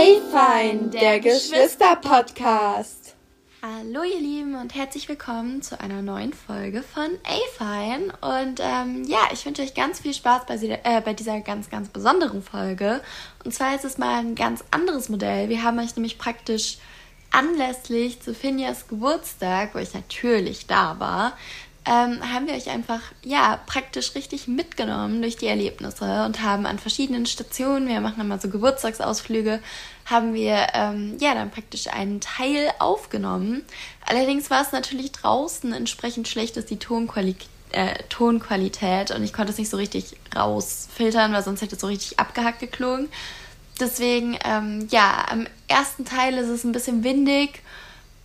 Ey, fein, der Geschwister-Podcast. Hallo ihr Lieben und herzlich willkommen zu einer neuen Folge von A-Fine. Und ähm, ja, ich wünsche euch ganz viel Spaß bei, äh, bei dieser ganz, ganz besonderen Folge. Und zwar ist es mal ein ganz anderes Modell. Wir haben euch nämlich praktisch anlässlich zu Finjas Geburtstag, wo ich natürlich da war, ähm, haben wir euch einfach, ja, praktisch richtig mitgenommen durch die Erlebnisse und haben an verschiedenen Stationen, wir machen immer so Geburtstagsausflüge, haben wir, ähm, ja, dann praktisch einen Teil aufgenommen. Allerdings war es natürlich draußen entsprechend schlecht, dass die Tonqualität äh, Tonqualität und ich konnte es nicht so richtig rausfiltern, weil sonst hätte es so richtig abgehackt geklungen. Deswegen, ähm, ja, am ersten Teil ist es ein bisschen windig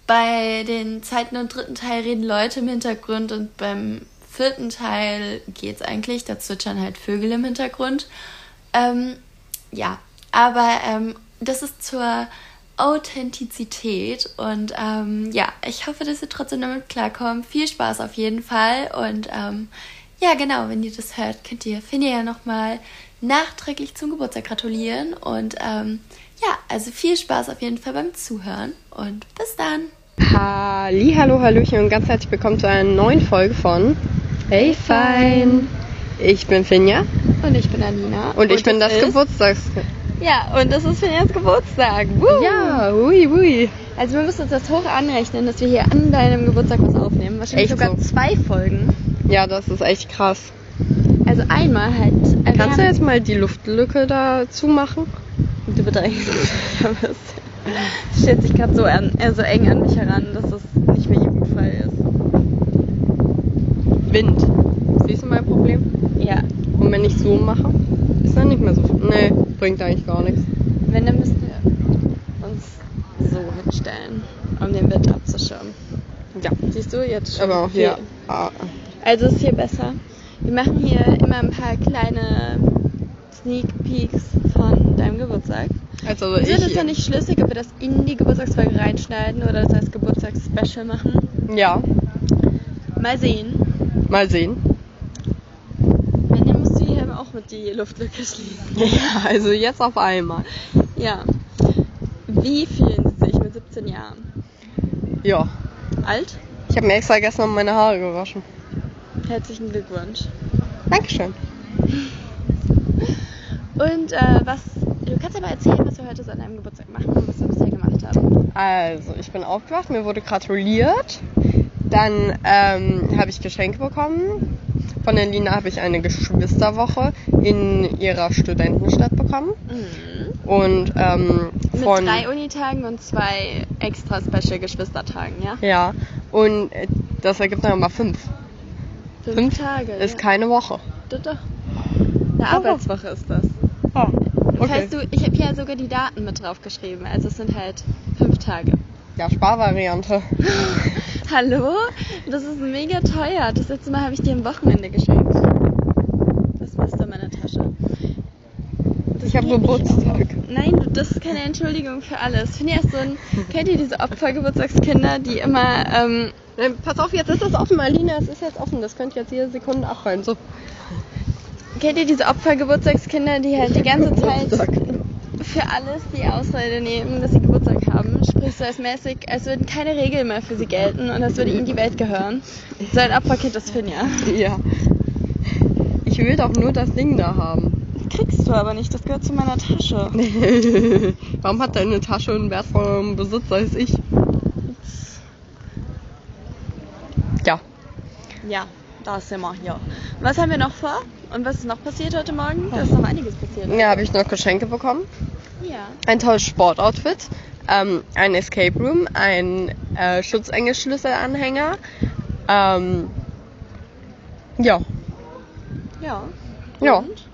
bei den zweiten und dritten Teil reden Leute im Hintergrund und beim vierten Teil geht's eigentlich. Da zwitschern halt Vögel im Hintergrund. Ähm, ja, aber ähm, das ist zur Authentizität und ähm, ja, ich hoffe, dass ihr trotzdem damit klarkommt. Viel Spaß auf jeden Fall und ähm, ja, genau, wenn ihr das hört, könnt ihr Finja ja nochmal nachträglich zum Geburtstag gratulieren und ähm, ja, also viel Spaß auf jeden Fall beim Zuhören und bis dann. Halli, hallo, hallöchen und ganz herzlich willkommen zu einer neuen Folge von Hey Fein. Ich bin Finja. Und ich bin Alina. Und, und ich bin das Geburtstags. Ja, und das ist Finjas Geburtstag. Woo. Ja, hui, hui. Also wir müssen uns das hoch anrechnen, dass wir hier an deinem Geburtstag was aufnehmen. Wahrscheinlich echt sogar so. zwei Folgen. Ja, das ist echt krass. Also einmal halt. Kannst du jetzt mal die Luftlücke da zumachen? Du bedrängst mich stellt sich gerade so, äh, so eng an mich heran, dass das nicht mehr jugendfrei ist. Wind. Siehst du mein Problem? Ja. Und wenn ich so mache, ist dann nicht mehr so. Nee, bringt eigentlich gar nichts. Wenn, dann müssten wir uns so hinstellen, um den Wind abzuschirmen. Ja. Siehst du jetzt schon? Aber auch hier. Ah. Also ist hier besser. Wir machen hier immer ein paar kleine Sneak Peeks deinem Geburtstag. Also wir sind uns ja nicht schlüssig, ob wir das in die Geburtstagsfolge reinschneiden oder das als Geburtstagsspecial machen. Ja. Mal sehen. Mal sehen. Wenn, dann musst du hier auch mit die Luftlücke schließen. Ja, also jetzt auf einmal. Ja. Wie fühlen Sie sich mit 17 Jahren? Ja. Alt? Ich habe mir extra gestern meine Haare gewaschen. Herzlichen Glückwunsch. Dankeschön. Und äh, was, du kannst aber erzählen, was wir heute so an deinem Geburtstag machen und was wir bisher gemacht haben. Also, ich bin aufgewacht, mir wurde gratuliert. Dann ähm, habe ich Geschenke bekommen. Von der Lina habe ich eine Geschwisterwoche in ihrer Studentenstadt bekommen. Mhm. Und ähm, von. Mit drei Unitagen und zwei extra Special Geschwistertagen, ja? Ja. Und äh, das ergibt dann mal fünf. Fünf, fünf Tage. Ist ja. keine Woche. Doch, doch. Eine oh. Arbeitswoche ist das. Oh. Okay. Weißt du, ich habe hier sogar die Daten mit drauf geschrieben. Also es sind halt fünf Tage. Ja, Sparvariante. Hallo? Das ist mega teuer. Das letzte Mal habe ich dir ein Wochenende geschenkt. Das passt in meiner Tasche. Das ich habe Geburtstag. Nein, das ist keine Entschuldigung für alles. Finde ich erst so ein. Kennt ihr diese Opfergeburtstagskinder, die immer. Ähm, Pass auf, jetzt ist das offen, Alina, es ist jetzt offen. Das könnte jetzt jede Sekunde abfallen. So. Kennt ihr diese Opfergeburtstagskinder, die halt die ganze Zeit für alles die Ausrede nehmen, dass sie Geburtstag haben? Sprich so als mäßig, als würden keine Regeln mehr für sie gelten und als würde ihnen die Welt gehören. So ein Opferkind ist Finja. Ja. Ich will doch nur das Ding da haben. Kriegst du aber nicht, das gehört zu meiner Tasche. Warum hat deine Tasche einen wertvolleren Besitz als ich? Ja. Ja, das sind wir hier. Was haben wir noch vor? Und was ist noch passiert heute Morgen? Da ist noch einiges passiert. Ja, habe ich noch Geschenke bekommen. Ja. Ein tolles Sportoutfit, ähm, ein Escape Room, ein äh, Schutzengelschlüsselanhänger. Ähm, ja. Ja. Ja. Und?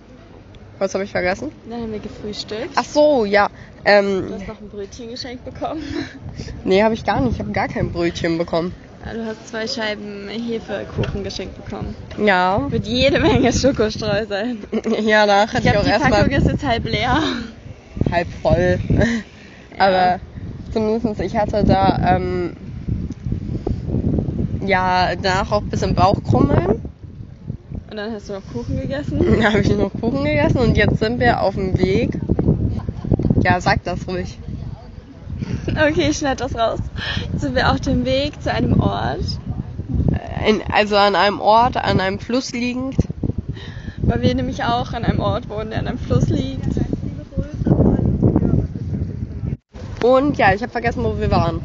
Was habe ich vergessen? Dann haben wir gefrühstückt. Ach so, ja. Ähm, du hast noch ein Brötchen geschenkt bekommen. nee, habe ich gar nicht. Ich habe gar kein Brötchen bekommen. Du hast zwei Scheiben Hefekuchen geschenkt bekommen. Ja. Mit jede Menge Schokostreuseln. ja, danach hatte ich, ich auch erstmal. Die Packung ist jetzt halb leer. Halb voll. Ja. Aber zumindest ich hatte da ähm, ja danach auch ein bisschen Bauchkrummeln. Und dann hast du noch Kuchen gegessen? Dann habe ich noch Kuchen gegessen und jetzt sind wir auf dem Weg Ja, sag das ruhig. Okay, ich schneide das raus. Jetzt sind wir auf dem Weg zu einem Ort, In, also an einem Ort, an einem Fluss liegend. weil wir nämlich auch an einem Ort wohnen, der an einem Fluss liegt. Und ja, ich habe vergessen, wo wir waren.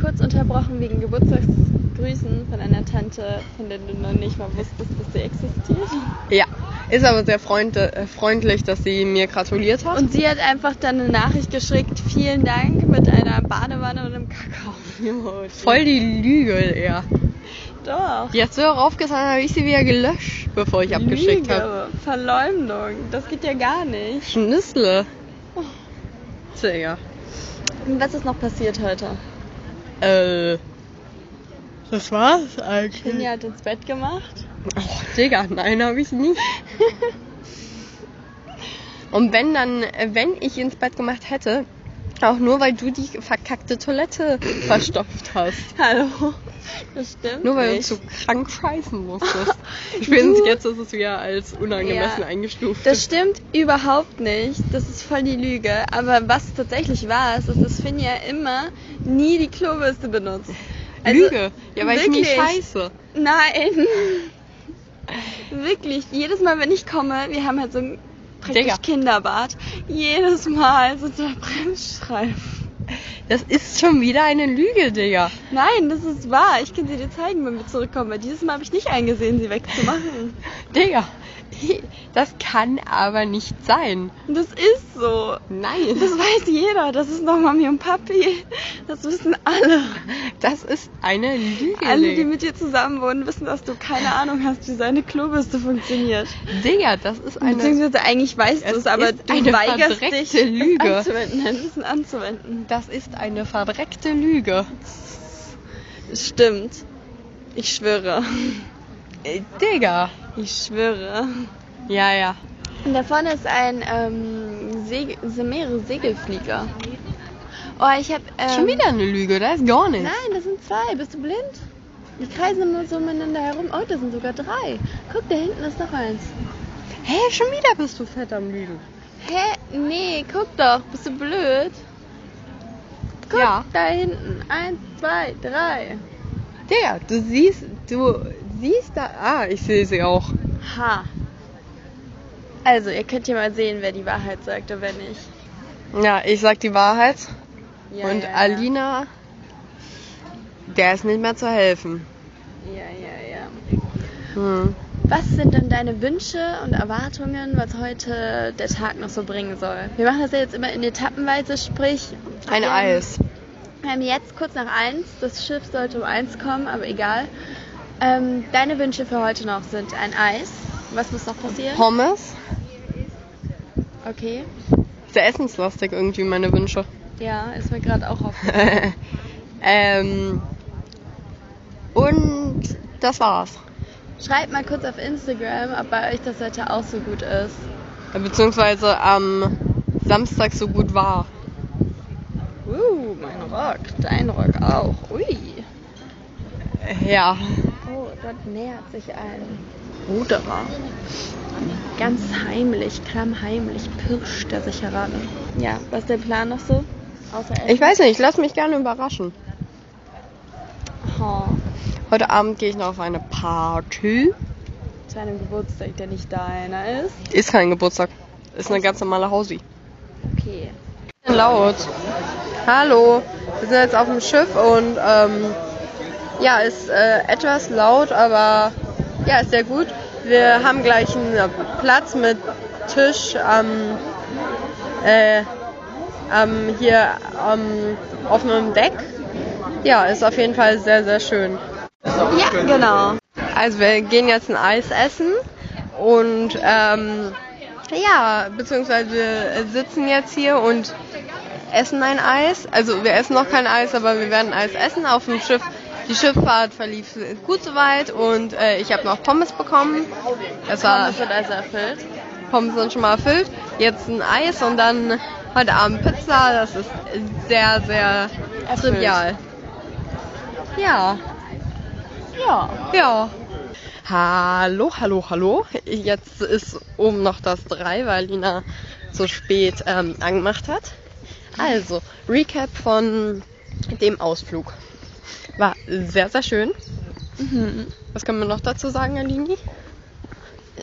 Kurz unterbrochen wegen Geburtstagsgrüßen von einer Tante, von der du noch nicht mal wusstest, dass sie existiert. Ja, ist aber sehr freund, äh, freundlich, dass sie mir gratuliert hat. Und sie hat einfach dann eine Nachricht geschickt, vielen Dank, mit einer Badewanne und einem Kakao. voll die Lüge, ja. Doch. Die hat so aufgetan, habe ich sie wieder gelöscht, bevor ich abgeschickt habe. Verleumdung, das geht ja gar nicht. Schnüssle. Digga. Und was ist noch passiert heute? Äh. Das war's eigentlich. Finja hat ins Bett gemacht. Oh, Digga, nein, habe ich nicht. Und wenn dann, wenn ich ins Bett gemacht hätte, auch nur weil du die verkackte Toilette verstopft hast. Hallo. Das stimmt. Nur weil du nicht. zu krank scheißen musstest. Spätestens Du- jetzt ist es wieder als unangemessen Ja. eingestuft. Das stimmt überhaupt nicht. Das ist voll die Lüge. Aber was tatsächlich wahr ist, ist, dass Finja immer nie die Klobürste benutzt. Also, Lüge. Ja, weil ich nie wirklich. scheiße. Nein. Wirklich. Jedes Mal, wenn ich komme, wir haben halt so ein praktisch Digga. Kinderbad. Jedes Mal sind da Bremsstreifen. Das ist schon wieder eine Lüge, Digga. Nein, das ist wahr. Ich kann sie dir zeigen, wenn wir zurückkommen. Weil dieses Mal habe ich nicht eingesehen, sie wegzumachen. Digga. Das kann aber nicht sein. Und das ist so. Nein. Das weiß jeder. Das ist noch Mami und Papi. Das wissen alle. Das ist eine Lüge. Alle, die mit dir zusammen wohnen, wissen, dass du keine Ahnung hast, wie seine Klobürste funktioniert. Digga, das ist eine. Beziehungsweise eigentlich weißt du Es aber du eine weigerst dich, Lüge. es anzuwenden, bisschen anzuwenden. Das ist eine verdreckte Lüge. Stimmt. Ich schwöre. Digga. Ich schwöre. Ja, ja. Und da vorne ist ein ähm, Segel, mehrere Segelflieger. Oh, ich hab. Ähm, Schon wieder eine Lüge, da ist gar nichts. Nein, das sind zwei. Bist du blind? Die kreisen immer so miteinander herum. Oh, da sind sogar drei. Guck, da hinten ist noch eins. Hä, hey, schon wieder bist du fett am Lügen. Hä? Nee, guck doch. Bist du blöd? Guck, Ja. da hinten. Eins, zwei, drei. Digga, du siehst, du siehst da. Ah, ich sehe sie auch. Ha. Also, ihr könnt ja mal sehen, wer die Wahrheit sagt und wer nicht. Ja, ich sag die Wahrheit. Ja, Und ja, Alina, der ist nicht mehr zu helfen. Ja, ja, ja. Hm. Was sind denn deine Wünsche und Erwartungen, was heute der Tag noch so bringen soll? Wir machen das ja jetzt immer in Etappenweise, sprich. Ein Eis. Wir haben jetzt kurz nach eins. Das Schiff sollte um eins kommen, aber egal. Ähm, deine Wünsche für heute noch sind ein Eis. Was muss noch passieren? Pommes. Okay. Sehr essenslastig irgendwie meine Wünsche. Ja, ist mir gerade auch auf. ähm, und das war's. Schreibt mal kurz auf Instagram, ob bei euch das Wetter auch so gut ist. Beziehungsweise am Samstag so gut war. Uh, mein Rock, dein Rock auch. Ui. Ja. Oh, dort nähert sich ein Ruderer. Ganz heimlich, klammheimlich pirscht er sich heran. Ja, was ist der Plan noch so? Außer Essen? Ich weiß nicht, lass mich gerne überraschen. Oh, Heute Abend gehe ich noch auf eine Party. zu einem Geburtstag, der nicht deiner ist. Ist kein Geburtstag. Ist eine ganz normale Hausi. Okay. Laut. Hallo. Wir sind jetzt auf dem Schiff und ähm, ja, ist äh, etwas laut, aber ja, ist sehr gut. Wir haben gleich einen Platz mit Tisch am äh, am hier am offenen Deck. Ja, ist auf jeden Fall sehr, sehr schön. Ja, genau. Also wir gehen jetzt ein Eis essen und ähm, ja, beziehungsweise wir sitzen jetzt hier und essen ein Eis. Also wir essen noch kein Eis, aber wir werden Eis essen auf dem Schiff. Die Schifffahrt verlief gut soweit und äh, ich habe noch Pommes bekommen. Das war Pommes wird also erfüllt. Pommes sind schon mal erfüllt. Jetzt ein Eis und dann heute Abend Pizza. Das ist sehr, sehr Erfüllt. trivial. Ja, Ja. ja. Hallo, hallo, hallo. Jetzt ist oben noch das 3, weil Lina so spät ähm, angemacht hat. Also, Recap von dem Ausflug. War sehr, sehr schön. Mhm. Was können wir noch dazu sagen, Alini?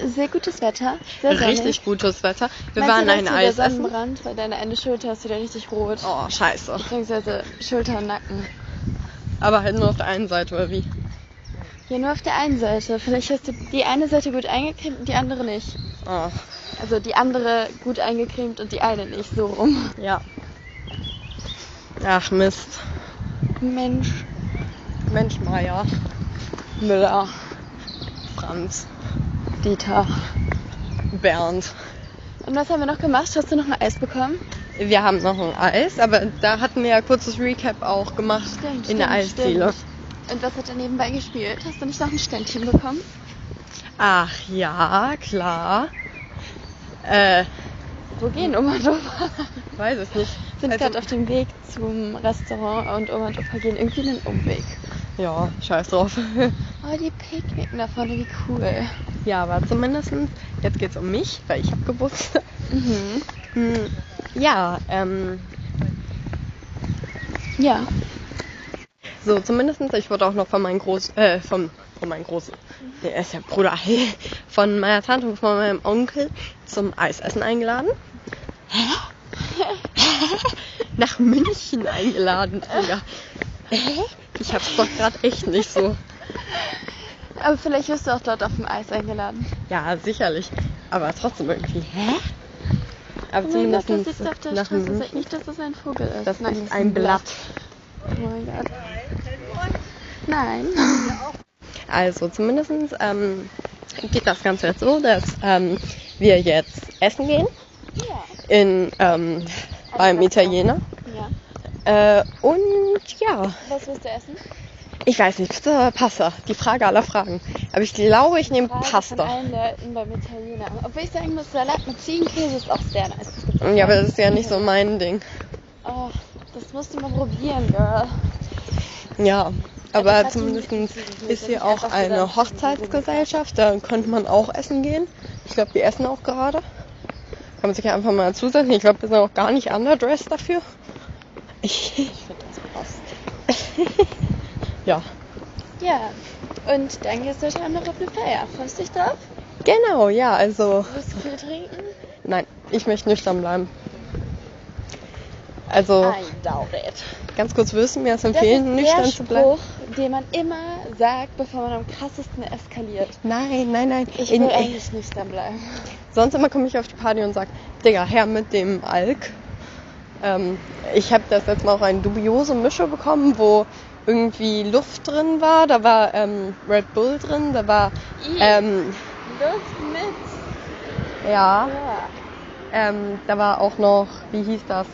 Sehr gutes Wetter. Sehr sonnig. Richtig gutes Wetter. Wir Meinst waren du, ein Eis essen. Sonnenbrand, weil deine eine Schulter ist wieder richtig rot. Oh, scheiße. Beziehungsweise Schulter und Nacken. Aber halt nur auf der einen Seite, oder wie? Ja, nur auf der einen Seite. Vielleicht hast du die eine Seite gut eingecremt und die andere nicht. Oh, Also die andere gut eingecremt und die eine nicht, so rum. ja. Ach, Mist. Mensch. Mensch, Meier. Müller. Franz. Dieter. Bernd. Und was haben wir noch gemacht? Hast du noch ein Eis bekommen? Wir haben noch ein Eis, aber da hatten wir ja kurzes Recap auch gemacht in der Eisdiele. Und was hat er nebenbei gespielt? Hast du nicht noch ein Ständchen bekommen? Ach ja, klar. Äh, Wo gehen Oma und Opa? weiß es nicht. sind Also- gerade auf dem Weg zum Restaurant und Oma und Opa gehen irgendwie einen Umweg. Ja, scheiß drauf. Oh, die picknicken da vorne, wie cool. ja, aber zumindest, jetzt geht's um mich, weil ich hab Geburtstag. Mhm. Hm, Ja, ähm, Ja. so zumindest, ich wurde auch noch von meinem Groß, äh, von, von meinem Großen, nee, er ist ja Bruder, von meiner Tante und von meinem Onkel zum Eisessen eingeladen. Hä? Nach München eingeladen, Digga. Hä? Ich hab's doch gerade echt nicht so. Aber vielleicht wirst du auch dort auf dem Eis eingeladen. Ja, sicherlich. Aber trotzdem irgendwie. Hä? Aber Oh Gott, zumindest das sitzt auf der nach Straße. Sag nicht, dass das ein Vogel ist. Das Nein, ist ein Blatt. Oh mein Gott. Nein. Also zumindest ähm, geht das Ganze jetzt so, dass ähm, wir jetzt essen gehen Ja. in, ähm, beim Italiener. Ja. Äh, und ja, Was willst du essen? ich weiß nicht, Pizza oder Pasta? Die Frage aller Fragen. Aber ich glaube, ich nehme Frage Von Pasta. allen Leuten beim Italiener. Obwohl ich sagen muss, Salat mit Ziegenkäse ist auch sehr nice. Ja, aber das ist ja nicht so mein Ding. Oh, das musst du mal probieren, Girl. Ja, Aber hat zumindest ist hier auch eine Hochzeitsgesellschaft. Da könnte man auch essen gehen. Ich glaube, die essen auch gerade. Kann man sich ja einfach mal zusetzen. Ich glaube, wir sind auch gar nicht underdressed dafür. Ich, Ich finde das passt. ja, Ja, und dann gehst du heute Abend noch auf eine Feier. Freust du dich drauf? genau, ja, also Wirst du viel trinken? nein, ich möchte nüchtern bleiben. Also I doubt it. ganz kurz, würdest du mir das Das empfehlen, ist nüchtern der zu bleiben? Spruch, den man immer sagt, bevor man am krassesten eskaliert. Nein, nein, nein. Ich In- will eigentlich nüchtern bleiben. Sonst immer komme ich auf die Party und sag, Digga, her mit dem Alk. Ähm, ich habe das letzte Mal auch eine dubiose Mische bekommen, wo irgendwie Luft drin war. Da war ähm, Red Bull drin, da war ähm, Luft mit. ja, Ja. ähm, da war auch noch, wie hieß das?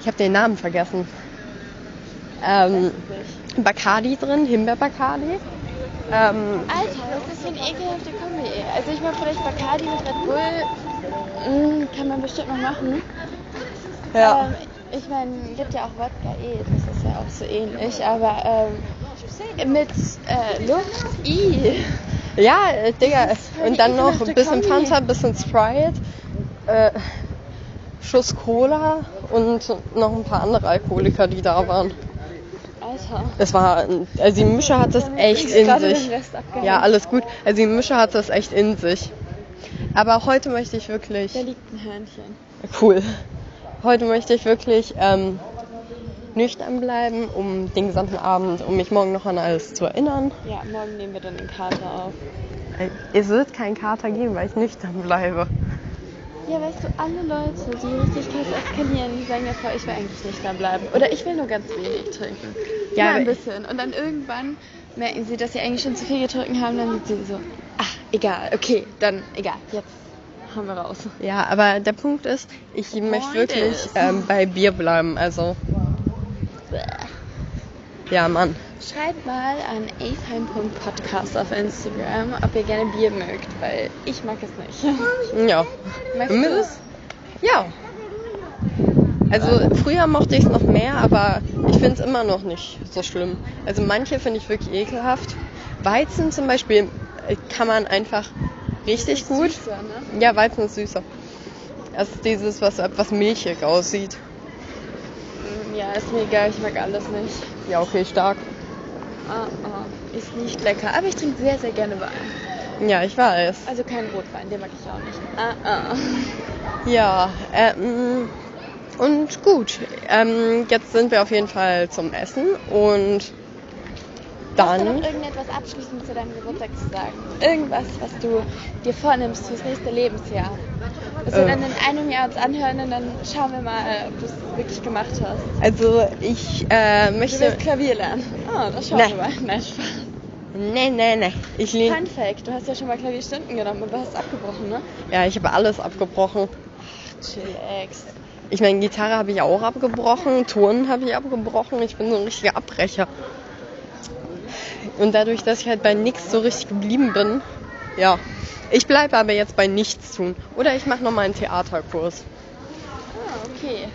Ich habe den Namen vergessen. Ähm. Bacardi drin, Himbeer-Bacardi. Ähm, Alter, das ist eine ekelhafte Kombi. Also ich meine vielleicht Bacardi mit Red Bull. mm, kann man bestimmt noch machen. Ja. Ähm, ich meine, gibt ja auch Wodka eh, das ist ja auch so ähnlich, aber ähm, mit äh, Luft, i. Ja, äh, Digga, und dann noch ein bisschen Kombi. Fanta, ein bisschen Sprite, äh, Schuss Cola und noch ein paar andere Alkoholiker, die da waren. Alter. Es war, also die Mische hat das echt in sich. Ja, alles gut. Also die Mische hat das echt in sich. Aber heute möchte ich wirklich, Da liegt ein Hörnchen. cool, heute möchte ich wirklich ähm, nüchtern bleiben, um den gesamten Abend, um mich morgen noch an alles zu erinnern. Ja, morgen nehmen wir dann den Kater auf. Es wird keinen Kater geben, weil ich nüchtern bleibe. Ja, weißt du, alle Leute, die richtig krass eskalieren, die sagen davor, ich will eigentlich nicht da bleiben. Oder ich will nur ganz wenig trinken. Ja, Ja, ein bisschen. Und dann irgendwann merken sie, dass sie eigentlich schon zu viel getrunken haben, dann sind sie so, ach, egal, okay, dann egal, jetzt haben wir raus. Ja, aber der Punkt ist, ich möchte Point wirklich ähm, bei Bier bleiben. Also, ja, Mann. Schreibt mal an afheim.podcast auf Instagram, ob ihr gerne Bier mögt, weil ich mag es nicht. Ja. Magst du es? Ja. Also früher mochte ich es noch mehr, aber ich finde es immer noch nicht so schlimm. Also manche finde ich wirklich ekelhaft. Weizen zum Beispiel kann man einfach richtig gut. Süßer, ne? Ja, Weizen ist süßer. Das ist dieses, was etwas milchig aussieht. Mm, Ja, ist mir egal, ich mag alles nicht. Ja, okay, stark. Ah, ah, ist nicht lecker, aber ich trinke sehr, sehr gerne Wein. Ja, ich weiß. Also keinen Rotwein, den mag ich auch nicht. Ah, ah. Ja, ähm, und gut. Ähm, jetzt sind wir auf jeden Fall zum Essen und Hast du dann. noch irgendetwas abschließend zu deinem Geburtstag zu sagen? Irgendwas, was du dir vornimmst fürs nächste Lebensjahr? Was wir Äh. dann in einem Jahr uns anhören und dann schauen wir mal, ob du es wirklich gemacht hast. Also ich äh, Du möchte. willst Klavier lernen. Oh, das schauen Nein. wir mal. Nein, Spaß. Nee, nee, nee. Ich Fun Fact, du hast ja schon mal Klavierstunden genommen, aber hast abgebrochen, ne? Ja, ich habe alles abgebrochen. Chillax. Ich meine, Gitarre habe ich auch abgebrochen, Turnen habe ich abgebrochen. Ich bin so ein richtiger Abbrecher. Und dadurch, dass ich halt bei nichts so richtig geblieben bin, ja. Ich bleibe aber jetzt bei nichts tun. Oder ich mache nochmal einen Theaterkurs. Ah, okay.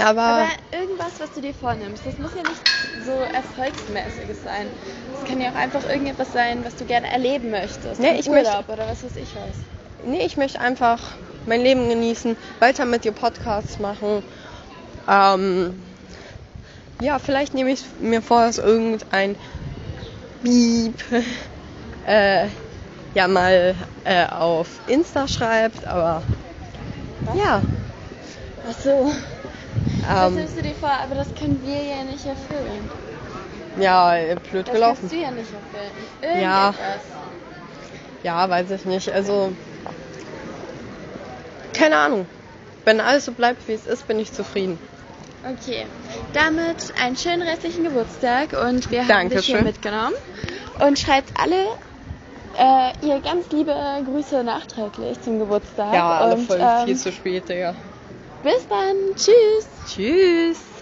Aber, Aber irgendwas, was du dir vornimmst, das muss ja nicht so erfolgsmäßiges sein. Es kann ja auch einfach irgendetwas sein, was du gerne erleben möchtest. Nee, ich Urlaub oder was weiß ich was. nee, ich möchte einfach mein Leben genießen, weiter mit dir Podcasts machen. Ähm, ja, vielleicht nehme ich mir vor, dass irgendein Beep äh, ja mal äh, auf Insta schreibt, aber Was? ja. Ach so. Das Ähm, nimmst du dir vor, aber das können wir ja nicht erfüllen. ja, äh, blöd Das gelaufen. kannst du ja nicht erfüllen. Ja. Irgendetwas. Ja, weiß ich nicht. Also, keine Ahnung. Wenn alles so bleibt, wie es ist, bin ich zufrieden. Okay, damit einen schönen restlichen Geburtstag und wir haben dich hier Dankeschön. mitgenommen. Und schreibt alle äh, ihr ganz liebe Grüße nachträglich zum Geburtstag. Ja, alle und, voll ähm, viel zu spät, Digga. Bis dann. Tschüss. Tschüss.